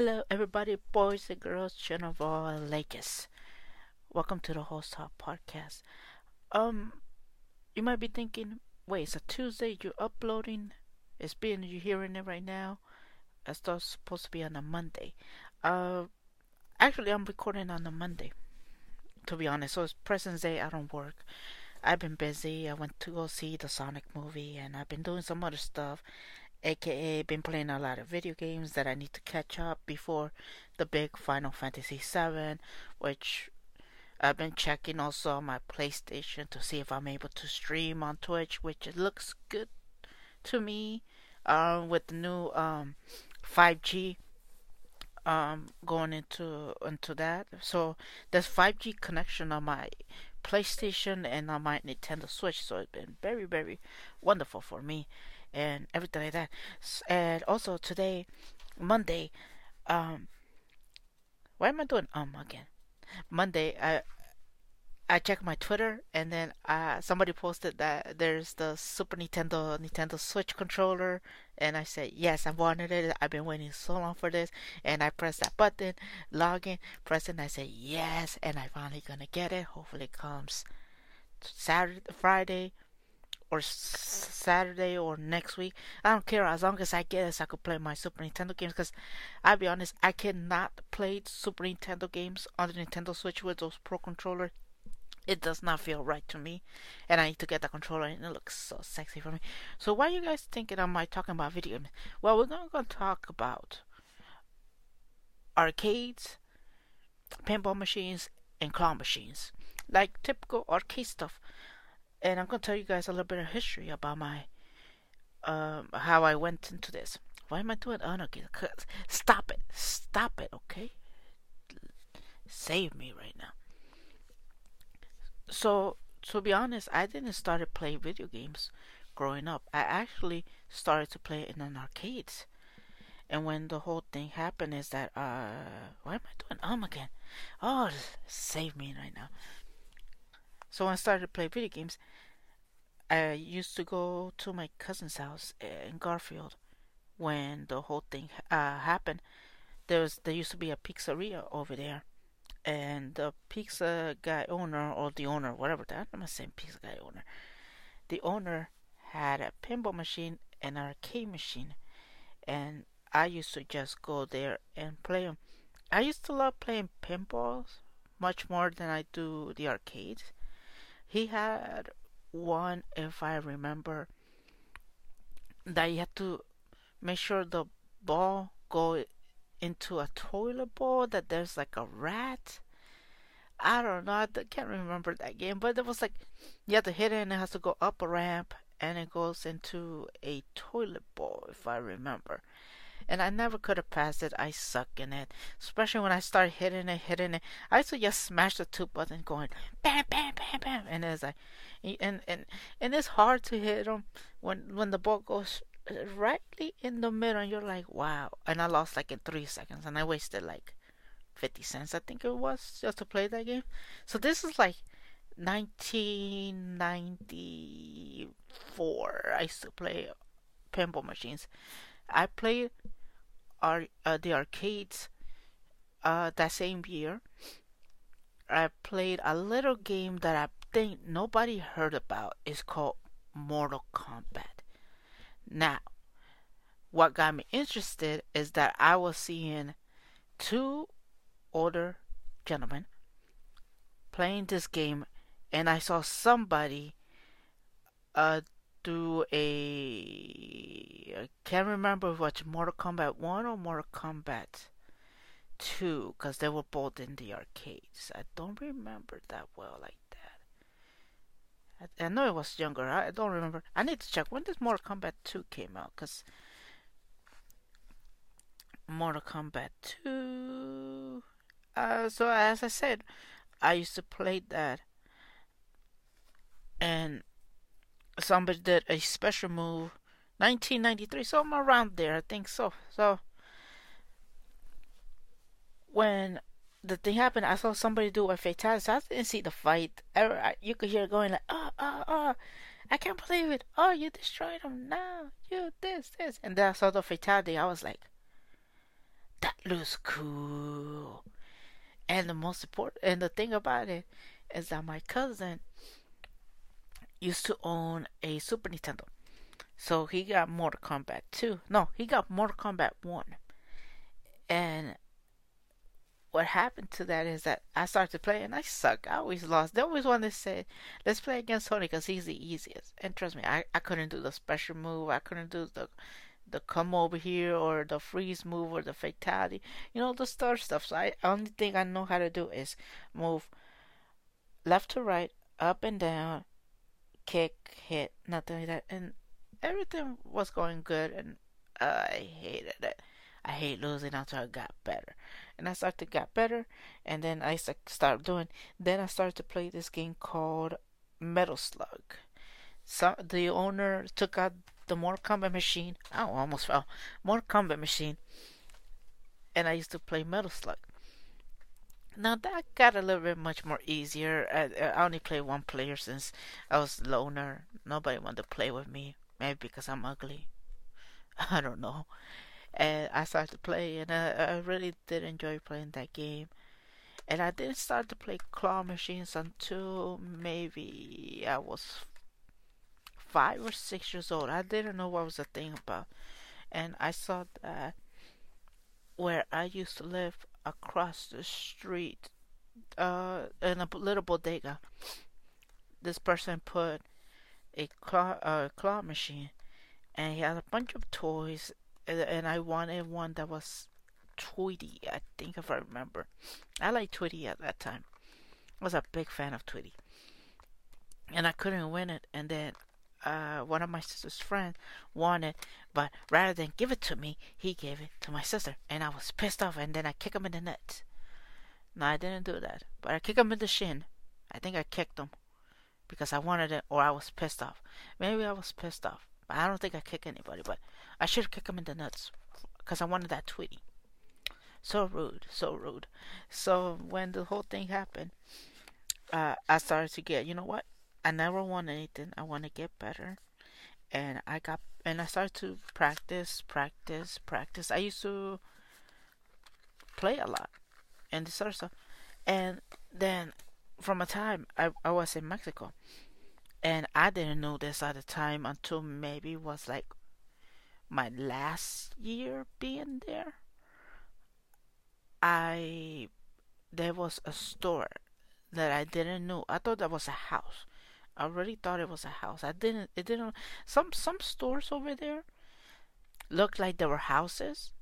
Hello, everybody, boys and girls, children of all. Welcome to the Talk podcast. Um, you might be thinking, wait, it's a Tuesday. You're uploading. It's being you're hearing it right now. It's supposed to be on a Monday. Uh, actually, I'm recording on a Monday. To be honest, so it's present Day. I don't work. I've been busy. I went to go see the Sonic movie, and I've been doing some other stuff aka been playing a lot of video games that I need to catch up before the big Final Fantasy VII, which I've been checking also on my PlayStation to see if I'm able to stream on Twitch, which looks good to me. Um, with the new um 5G um going into into that, so there's 5G connection on my PlayStation and on my Nintendo Switch, so it's been very very wonderful for me and everything like that. And also today, Monday, um, why am I doing um again? Monday, I I checked my Twitter and then uh, somebody posted that there's the Super Nintendo Nintendo Switch controller and I said yes I wanted it I've been waiting so long for this and I pressed that button log in press it and I said yes and I finally gonna get it hopefully it comes Saturday Friday or Saturday or next week. I don't care as long as I get it, I could play my Super Nintendo games. Because I'll be honest, I cannot play Super Nintendo games on the Nintendo Switch with those Pro controller. It does not feel right to me, and I need to get the controller, and it looks so sexy for me. So why are you guys thinking am I talking about video games? Well, we're gonna go talk about arcades, pinball machines, and claw machines, like typical arcade stuff and I'm gonna tell you guys a little bit of history about my um how I went into this. Why am I doing anarchy? Stop it! Stop it! Okay, save me right now. So to be honest, I didn't start to play video games growing up. I actually started to play in an arcades. And when the whole thing happened, is that uh, why am I doing um again? Oh, save me right now. So when I started to play video games, I used to go to my cousin's house in Garfield when the whole thing uh, happened. There was there used to be a pizzeria over there, and the pizza guy owner or the owner, whatever that I'm not saying pizza guy owner, the owner had a pinball machine and an arcade machine, and I used to just go there and play them. I used to love playing pinballs much more than I do the arcades he had one, if I remember, that you had to make sure the ball go into a toilet bowl that there's like a rat. I don't know. I can't remember that game, but it was like you have to hit it and it has to go up a ramp and it goes into a toilet bowl, if I remember and I never could have passed it. I suck in it, especially when I start hitting it, hitting it. I used to just smash the two buttons, going bam, bam, bam, bam, and it's like, and and and it's hard to hit them when when the ball goes rightly in the middle, and you're like, wow. And I lost like in three seconds, and I wasted like fifty cents, I think it was, just to play that game. So this is like 1994. I used to play pinball machines. I played are uh, the arcades uh, that same year. I played a little game that I think nobody heard about. It's called Mortal Kombat. Now, what got me interested is that I was seeing two older gentlemen playing this game, and I saw somebody uh, do a I can't remember what Mortal Kombat 1 or Mortal Kombat 2 because they were both in the arcades. I don't remember that well like that. I, I know it was younger. I, I don't remember. I need to check when did Mortal Kombat 2 came out because Mortal Kombat 2 uh, so as I said, I used to play that and somebody did a special move. 1993 so i'm around there i think so. So when the thing happened i saw somebody do a fatality so i didn't see the fight. I, you could hear going like oh oh oh i can't believe it. Oh you destroyed him. Now you this this. And then i saw the fatality. I was like that looks cool. And the most important, and the thing about it is that my cousin used to own a Super Nintendo. So he got Mortal Kombat 2. No, he got Mortal Kombat 1. And what happened to that is that I started to play and I suck. I always lost. They always wanted to say, let's play against Tony because he's the easiest. And trust me, I, I couldn't do the special move. I couldn't do the the come over here or the freeze move or the fatality. You know, the star stuff. So I only thing I know how to do is move left to right, up and down, kick, hit, nothing like that. And everything was going good and I hated it. I hate losing until I got better. And I started to get better and then I started doing then I started to play this game called Metal Slug. So the owner took out the Mortal Kombat machine. Oh, almost fell. Mortal Kombat machine. And I used to play Metal Slug. Now that got a little bit much more easier. I, I only play one player since I was loner. Nobody wanted to play with me. Maybe because I'm ugly. I don't know and I started to play, and I, I really did enjoy playing that game. And I didn't start to play claw machines until maybe I was five or six years old. I didn't know what was the thing about, and I saw that where I used to live across the street, uh, in a little bodega. This person put a claw, uh, claw machine, and he had a bunch of toys and I wanted one that was Tweety, I think if I remember. I liked Tweety at that time. I was a big fan of Tweety. And I couldn't win it, and then uh, one of my sister's friends wanted, but rather than give it to me, he gave it to my sister, and I was pissed off, and then I kicked him in the nuts. No, I didn't do that, but I kicked him in the shin. I think I kicked him because I wanted it, or I was pissed off. Maybe I was pissed off. I don't think I kicked anybody, but I should kick him in the nuts because I wanted that Tweety. So rude, so rude. So when the whole thing happened, uh, I started to get, you know what? I never want anything. I want to get better, and I got, and I started to practice, practice, practice. I used to play a lot, and this other stuff. And then, from a time I I was in Mexico, and I didn't know this at the time until maybe it was like my last year being there. I there was a store that I didn't know. I thought that was a house. I really thought it was a house. I didn't. It didn't. Some some stores over there looked like they were houses,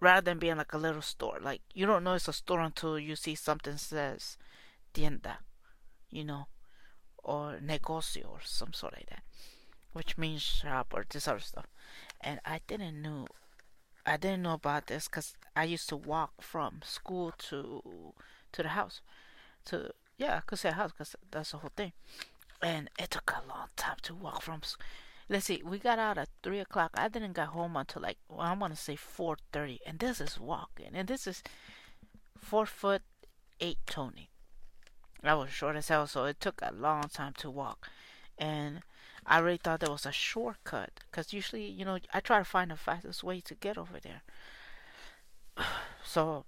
rather than being like a little store. Like you don't know it's a store until you see something says tienda, you know or negocio or some sort like that, which means shop or this other stuff. And I didn't know, I didn't know about this because I used to walk from school to to the house, to yeah, I could say house because that's the whole thing. And it took a long time to walk from. Let's see, we got out at three o'clock. I didn't get home until like well, I'm gonna say four thirty, and this is walking, and this is four foot eight Tony. I was short as hell, so it took a long time to walk. And I really thought there was a shortcut because usually, you know, I try to find the fastest way to get over there. So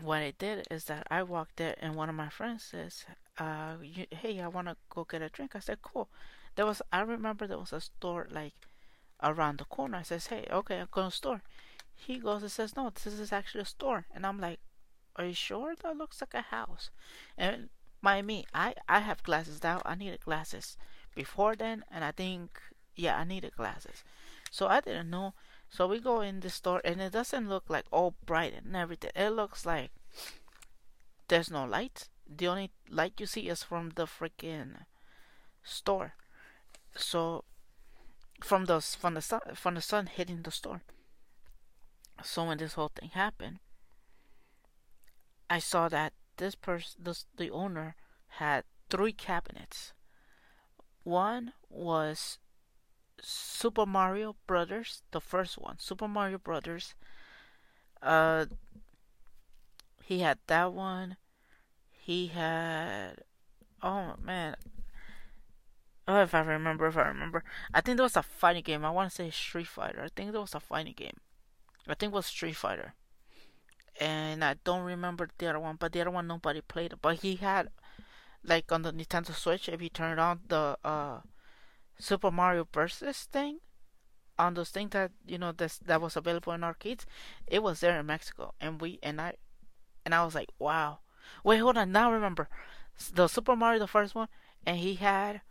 what I did is that I walked there, and one of my friends says, uh, you, "Hey, I want to go get a drink." I said, "Cool." There was I remember there was a store like around the corner. I says, "Hey, okay, I'm going to store." He goes and says, "No, this is actually a store," and I'm like, are you sure that looks like a house? And my me, I I have glasses now. I needed glasses before then, and I think yeah, I needed glasses. So I didn't know. So we go in the store, and it doesn't look like all bright and everything. It looks like there's no light. The only light you see is from the freaking store. So from the from the sun from the sun hitting the store. So when this whole thing happened, I saw that this person, this, the owner, had three cabinets. One was Super Mario Brothers, the first one, Super Mario Brothers. Uh, he had that one. He had, oh man, oh if I remember, if I remember, I think there was a fighting game. I want to say Street Fighter. I think there was a fighting game. I think it was Street Fighter. And I don't remember the other one, but the other one nobody played. But he had like on the Nintendo Switch, if you turn on the uh, Super Mario Versus thing, on those things that you know that that was available in arcades, it was there in Mexico, and we and I, and I was like, wow. Wait, hold on. Now remember, the Super Mario, the first one, and he had,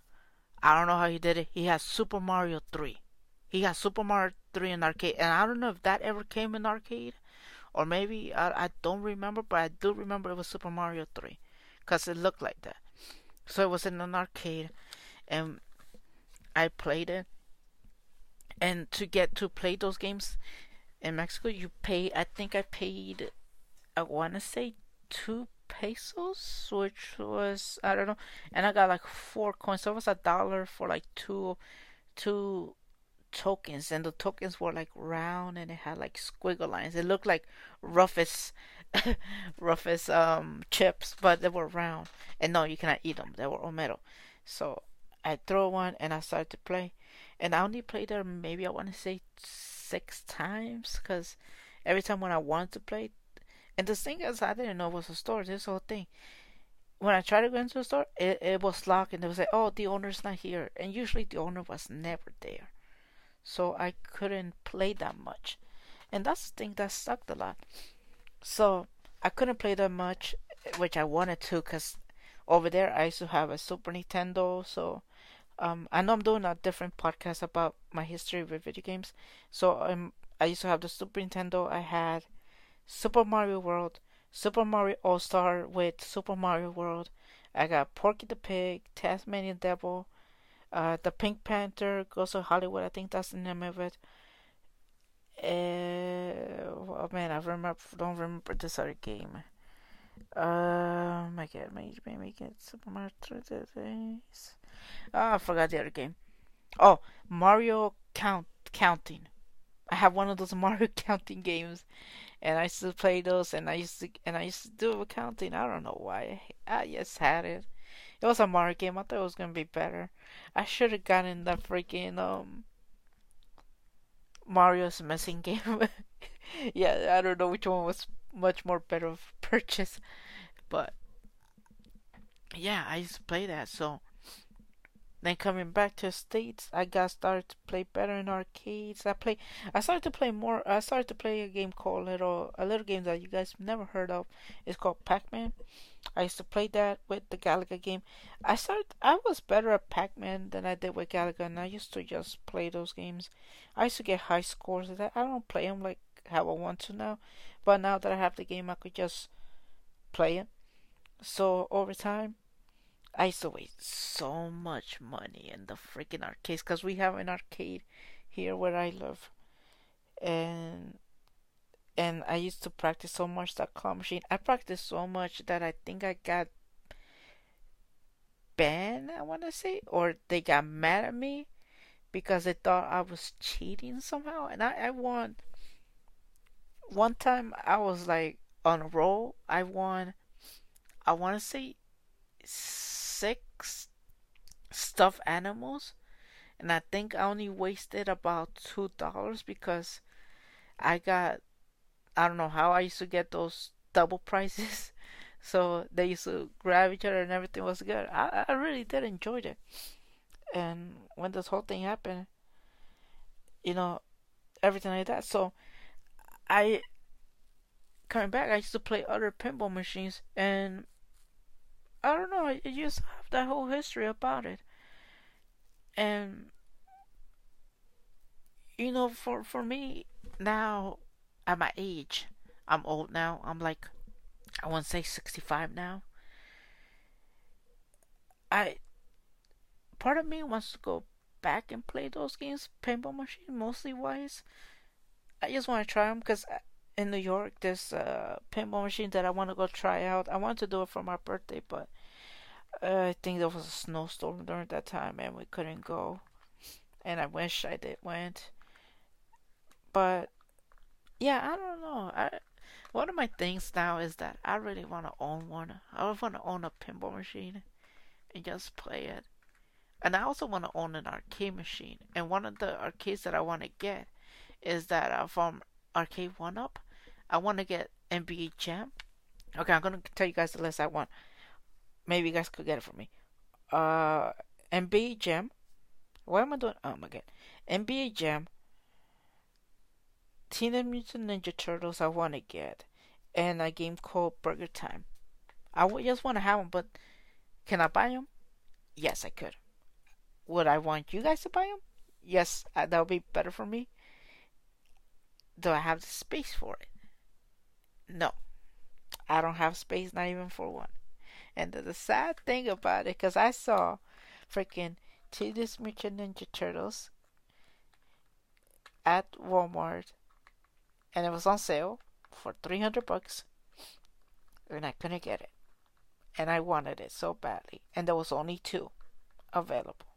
I don't know how he did it. He had Super Mario Three. He had Super Mario Three in arcade, and I don't know if that ever came in arcade, or maybe I I don't remember, but I do remember it was Super Mario Three, cause it looked like that. So it was in an arcade, and I played it. And to get to play those games in Mexico, you pay. I think I paid. I want to say two pesos, which was I don't know, and I got like four coins. So it was a dollar for like two, two tokens, and the tokens were like round and it had like squiggle lines. It looked like Ruffles, Ruffles um chips, but they were round. And no, you cannot eat them. They were all metal. So I throw one and I started to play, and I only played there maybe I want to say six times, cause every time when I wanted to play, and the thing is I didn't know it was a store. This whole thing. When I tried to go into the store, it, it was locked and they would say, "Oh, the owner's not here," and usually the owner was never there so I couldn't play that much. And that's the thing that sucked a lot. So I couldn't play that much, which I wanted to, because over there I used to have a Super Nintendo. So um, I know I'm doing a different podcast about my history with video games. So um, I used to have the Super Nintendo. I had Super Mario World, Super Mario All Star with Super Mario World. I got Porky the Pig, Tasmanian Devil, uh, the Pink Panther goes to Hollywood. I think that's the name of it. Uh, oh man, I remember. Don't remember this other game. Uh, my God, make it Super Mario 3 Oh, I forgot the other game. Oh, Mario Count Counting. I have one of those Mario counting games, and I used to play those, and I used to and I used to do accounting. I don't know why. I just had it. It was a Mario game. I thought it was gonna be better. I should have gotten the freaking um Mario's missing game. yeah, I don't know which one was much more better of purchase, but yeah, I used to play that. So then coming back to states, I got started to play better in arcades. I play, I started to play more. I started to play a game called little a little game that you guys never heard of. It's called Pac-Man. I used to play that with the Galaga game. I started. I was better at Pac-Man than I did with Galaga, and I used to just play those games. I used to get high scores that. I don't play them like how I want to now, but now that I have the game, I could just play it. So over time, I used to waste so much money in the freaking arcades because we have an arcade here where I live, and and I used to practice so much that claw machine. I practiced so much that I think I got banned. I want to say, or they got mad at me because they thought I was cheating somehow, and I I won. One time I was like on a roll. I won. I want to say six stuffed animals, and I think I only wasted about two dollars because I got I don't know how I used to get those double prices. So they used to grab each other and everything was good. I, I really did enjoy it. And when this whole thing happened, you know, everything like that. So I coming back, I used to play other pinball machines and I don't know. I just have that whole history about it, and you know, for for me now, at my age, I'm old now. I'm like, I want to say 65 now. I part of me wants to go back and play those games, pinball machine, mostly wise. I just want to try them because in New York, there's a pinball machine that I want to go try out. I want to do it for my birthday, but uh, I think there was a snowstorm during that time and we couldn't go. And I wish I did went. But yeah, I don't know. I one of my things now is that I really want to own one. I want to own a pinball machine and just play it. And I also want to own an arcade machine. And one of the arcades that I want to get is that uh, from Arcade1Up. I want to get NBA Jam. Okay, I'm gonna tell you guys the list I want. Maybe you guys could get it for me. Uh, NBA Jam. Why am I doing? Oh my god, NBA Jam. Teenage Mutant Ninja Turtles. I want to get, and a game called Burger Time. I just want to have them, but can I buy them? Yes, I could. Would I want you guys to buy them? Yes, uh, that would be better for me. Do I have the space for it? No. I don't have space, not even for one. And the, the sad thing about it, because I saw freaking Teenage Mutant Ninja Turtles at Walmart, and it was on sale for 300 bucks, and I couldn't get it. And I wanted it so badly, and there was only two available.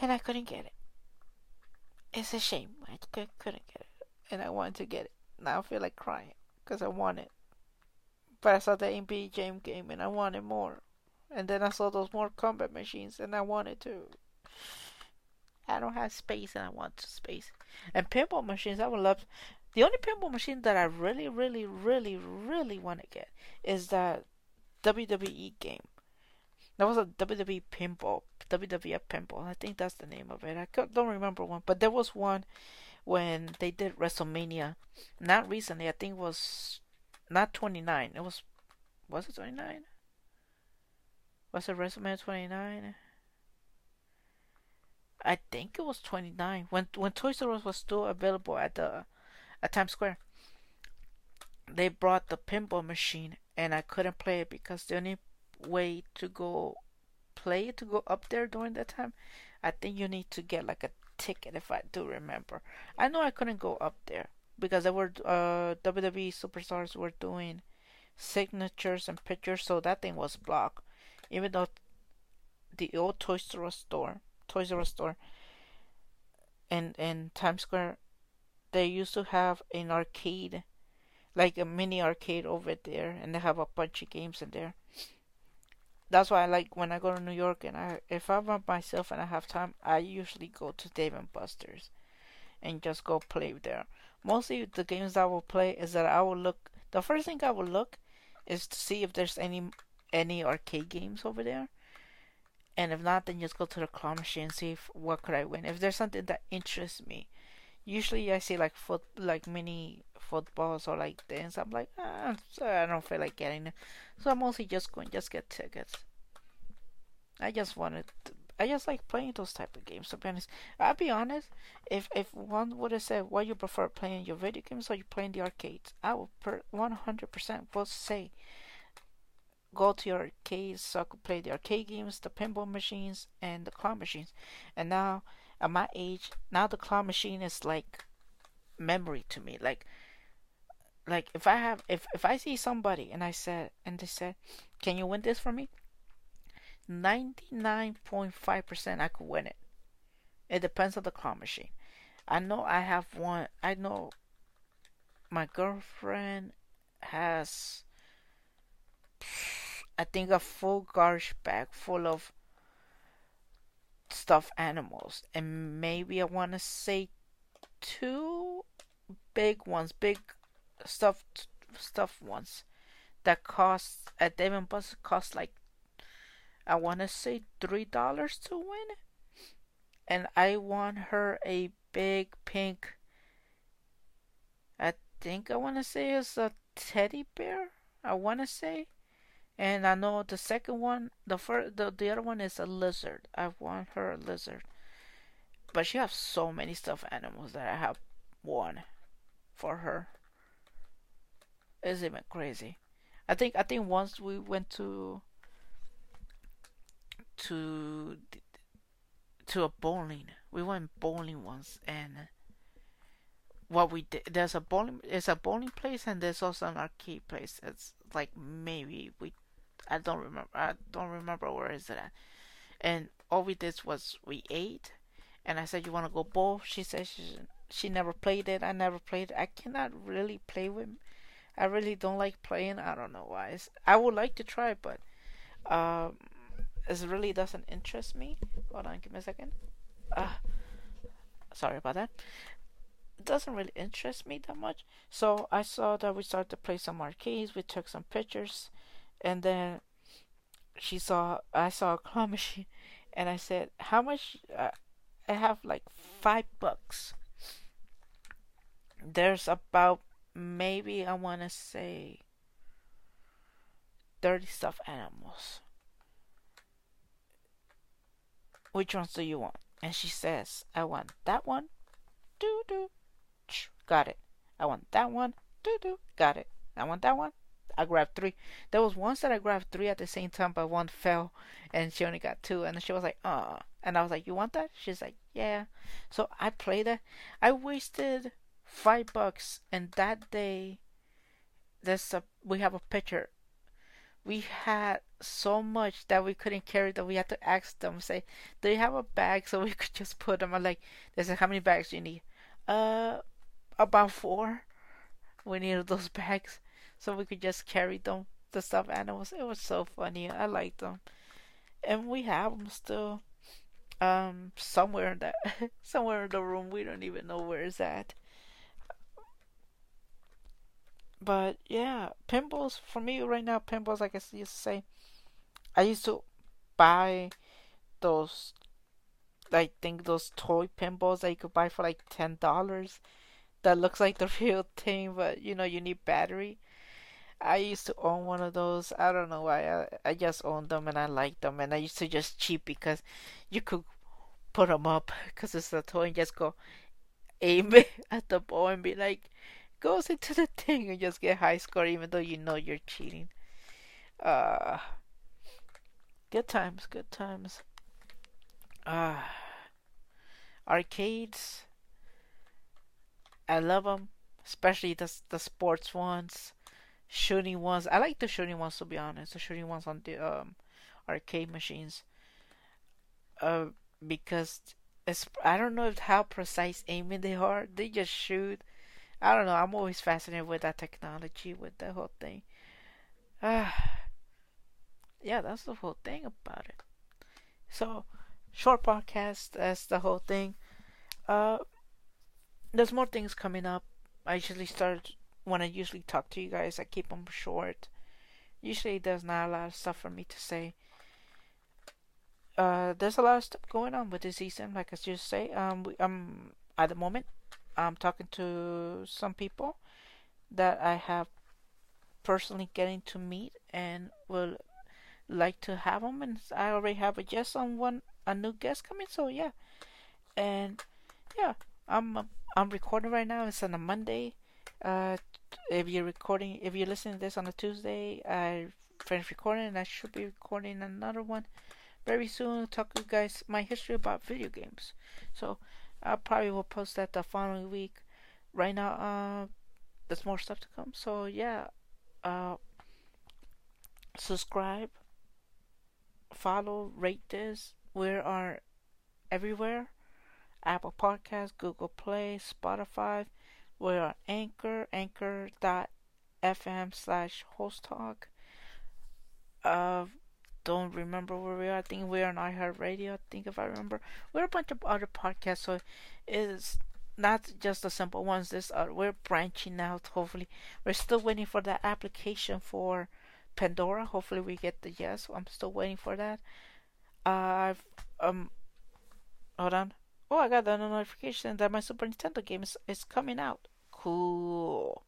And I couldn't get it. It's a shame. I couldn't get it. And I wanted to get it. Now I feel like crying because I want it. But I saw the NBA Jam game and I wanted more. And then I saw those Mortal Kombat machines and I wanted to. I don't have space and I want space. And pinball machines, I would love. The only pinball machine that I really, really, really, really want to get is that WWE game. That was a WWE pinball, WWF pinball. I think that's the name of it. I don't remember one, but there was one when they did WrestleMania. Not recently. I think it was not 29. It was was it 29? Was it WrestleMania 29? I think it was 29 when when Toys R Us was still available at the at Times Square. They brought the pinball machine and I couldn't play it because the only way to go play it to go up there during that time, I think you need to get like a ticket if I do remember. I know I couldn't go up there because there were uh, WWE superstars were doing signatures and pictures, so that thing was blocked. Even though the old Toys R Us store, Toys R Us store, in in Times Square, they used to have an arcade, like a mini arcade over there, and they have a bunch of games in there that's why I like when I go to New York and I if I'm by myself and I have time, I usually go to Dave and Buster's and just go play there. Mostly the games I will play is that I will look. The first thing I will look is to see if there's any any arcade games over there, and if not, then just go to the claw machine and see if what could I win. If there's something that interests me, usually I see like foot like mini footballs or like this. I'm like, ah, I don't feel like getting it. So I'm mostly just going just get tickets. I just wanted to, I just like playing those type of games. To be honest, I'll be honest. If if one would have said, "What you prefer playing your video games or you playing the arcades?" I would per one hundred percent will say, "Go to your arcades so I could play the arcade games, the pinball machines, and the claw machines." And now, at my age, now the claw machine is like memory to me. Like like if I have if if I see somebody and I said and they said, "Can you win this for me?" 99.5% I could win it. It depends on the claw machine. I know I have one. I know my girlfriend has I think a full garbage bag full of stuffed animals and maybe I want to say two big ones, big stuffed stuffed ones that cost at Dave and cost like I want to say three dollars to win, and I want her a big pink. I think I want to say it's a teddy bear. I want to say, and I know the second one, the first, the, the other one is a lizard. I want her a lizard, but she has so many stuffed animals that I have one for her. It's even crazy. I think I think once we went to to to a bowling. We went bowling once, and what we did there's a bowling it's a bowling place and there's also an arcade place. It's like maybe we I don't remember I don't remember where is it at. And all we did was we ate, and I said you want to go bowl. She said she she never played it. I never played. It. I cannot really play with I really don't like playing. I don't know why. It's, I would like to try, but um, it really doesn't interest me. Hold on, give me a second. Uh, sorry about that. it doesn't really interest me that much. So I saw that we started to play some arcades. We took some pictures, and then she saw I saw a claw machine, and I said, "How much?" Uh, I have like five bucks. There's about maybe I want to say 30 stuffed animals. Which ones do you want? And she says, I want that one. Do do, Got it. I want that one. Do do, Got it. I want that one. I grabbed three. There was once that I grabbed three at the same time, but one fell, and she only got two. And she was like, "Uh," and I was like, "You want that?" She's like, "Yeah." So I played it. I wasted five bucks, and that day, there's a we have a picture we had so much that we couldn't carry that we had to ask them say do you have a bag so we could just put them I'm like said how many bags you need uh about four we needed those bags so we could just carry them the stuffed animals it was so funny i liked them and we have them still um somewhere in that somewhere in the room we don't even know where it's at but yeah, pinballs for me right now. Pinballs, like I used to say, I used to buy those. I think those toy pinballs that you could buy for like ten dollars. That looks like the real thing, but you know you need battery. I used to own one of those. I don't know why. I, I just owned them and I liked them. And I used to just cheat because you could put them up because it's a toy and just go aim it at the ball and be like, goes into the thing and just get high score even though you know you're cheating. Uh, good times, good times. Uh, arcades. I love them, especially the the sports ones, shooting ones. I like the shooting ones to be honest. The shooting ones on the um, arcade machines. Uh, because it's I don't know how precise aiming they are. They just shoot I don't know. I'm always fascinated with that technology, with the whole thing. Uh, yeah, that's the whole thing about it. So, short podcast. That's the whole thing. Uh, there's more things coming up. I usually start when I usually talk to you guys. I keep them short. Usually, there's not a lot of stuff for me to say. Uh, there's a lot of stuff going on with this season. Like I just say, um, we, um, at the moment, I'm talking to some people that I have personally getting to meet and will like to have them and I already have a guest on one a new guest coming so yeah and yeah I'm I'm recording right now it's on a Monday uh if you're recording if you're listening to this on a Tuesday I finished recording and I should be recording another one very soon talk to you guys my history about video games so I probably will post that the following week. Right now, uh, there's more stuff to come. So yeah, uh, subscribe, follow, rate this. We are everywhere. Apple Podcast, Google Play, Spotify. We are on Anchor, anchor.fm slash host talk. Uh, don't remember where we are. I think we're on iHeartRadio. I think if I remember, we're a bunch of other podcasts. So it's not just the simple ones. This uh, we're branching out. Hopefully, we're still waiting for that application for Pandora. Hopefully, we get the yes. I'm still waiting for that. Uh, I've um, hold on. Oh, I got the notification that my Super Nintendo game is, is coming out. Cool.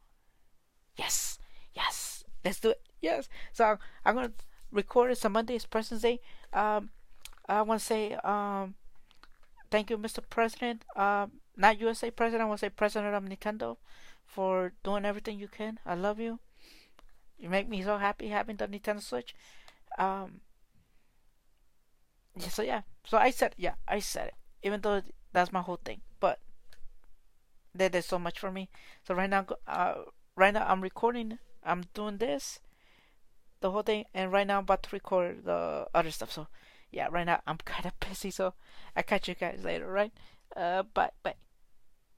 Yes, yes. Let's do it. Yes. So I'm gonna record it. So Monday is President's Day. Um, I want to say um, thank you, Mr. President. Um, not USA President. I want to say President of Nintendo for doing everything you can. I love you. You make me so happy having the Nintendo Switch. Um, so yeah, so I said yeah, I said it. Even though that's my whole thing, but they did so much for me. So right now, uh, right now I'm recording. I'm doing this the whole thing. And right now I'm about to record the other stuff. So yeah, right now I'm kind of busy. So I catch you guys later, right? Uh, bye, bye.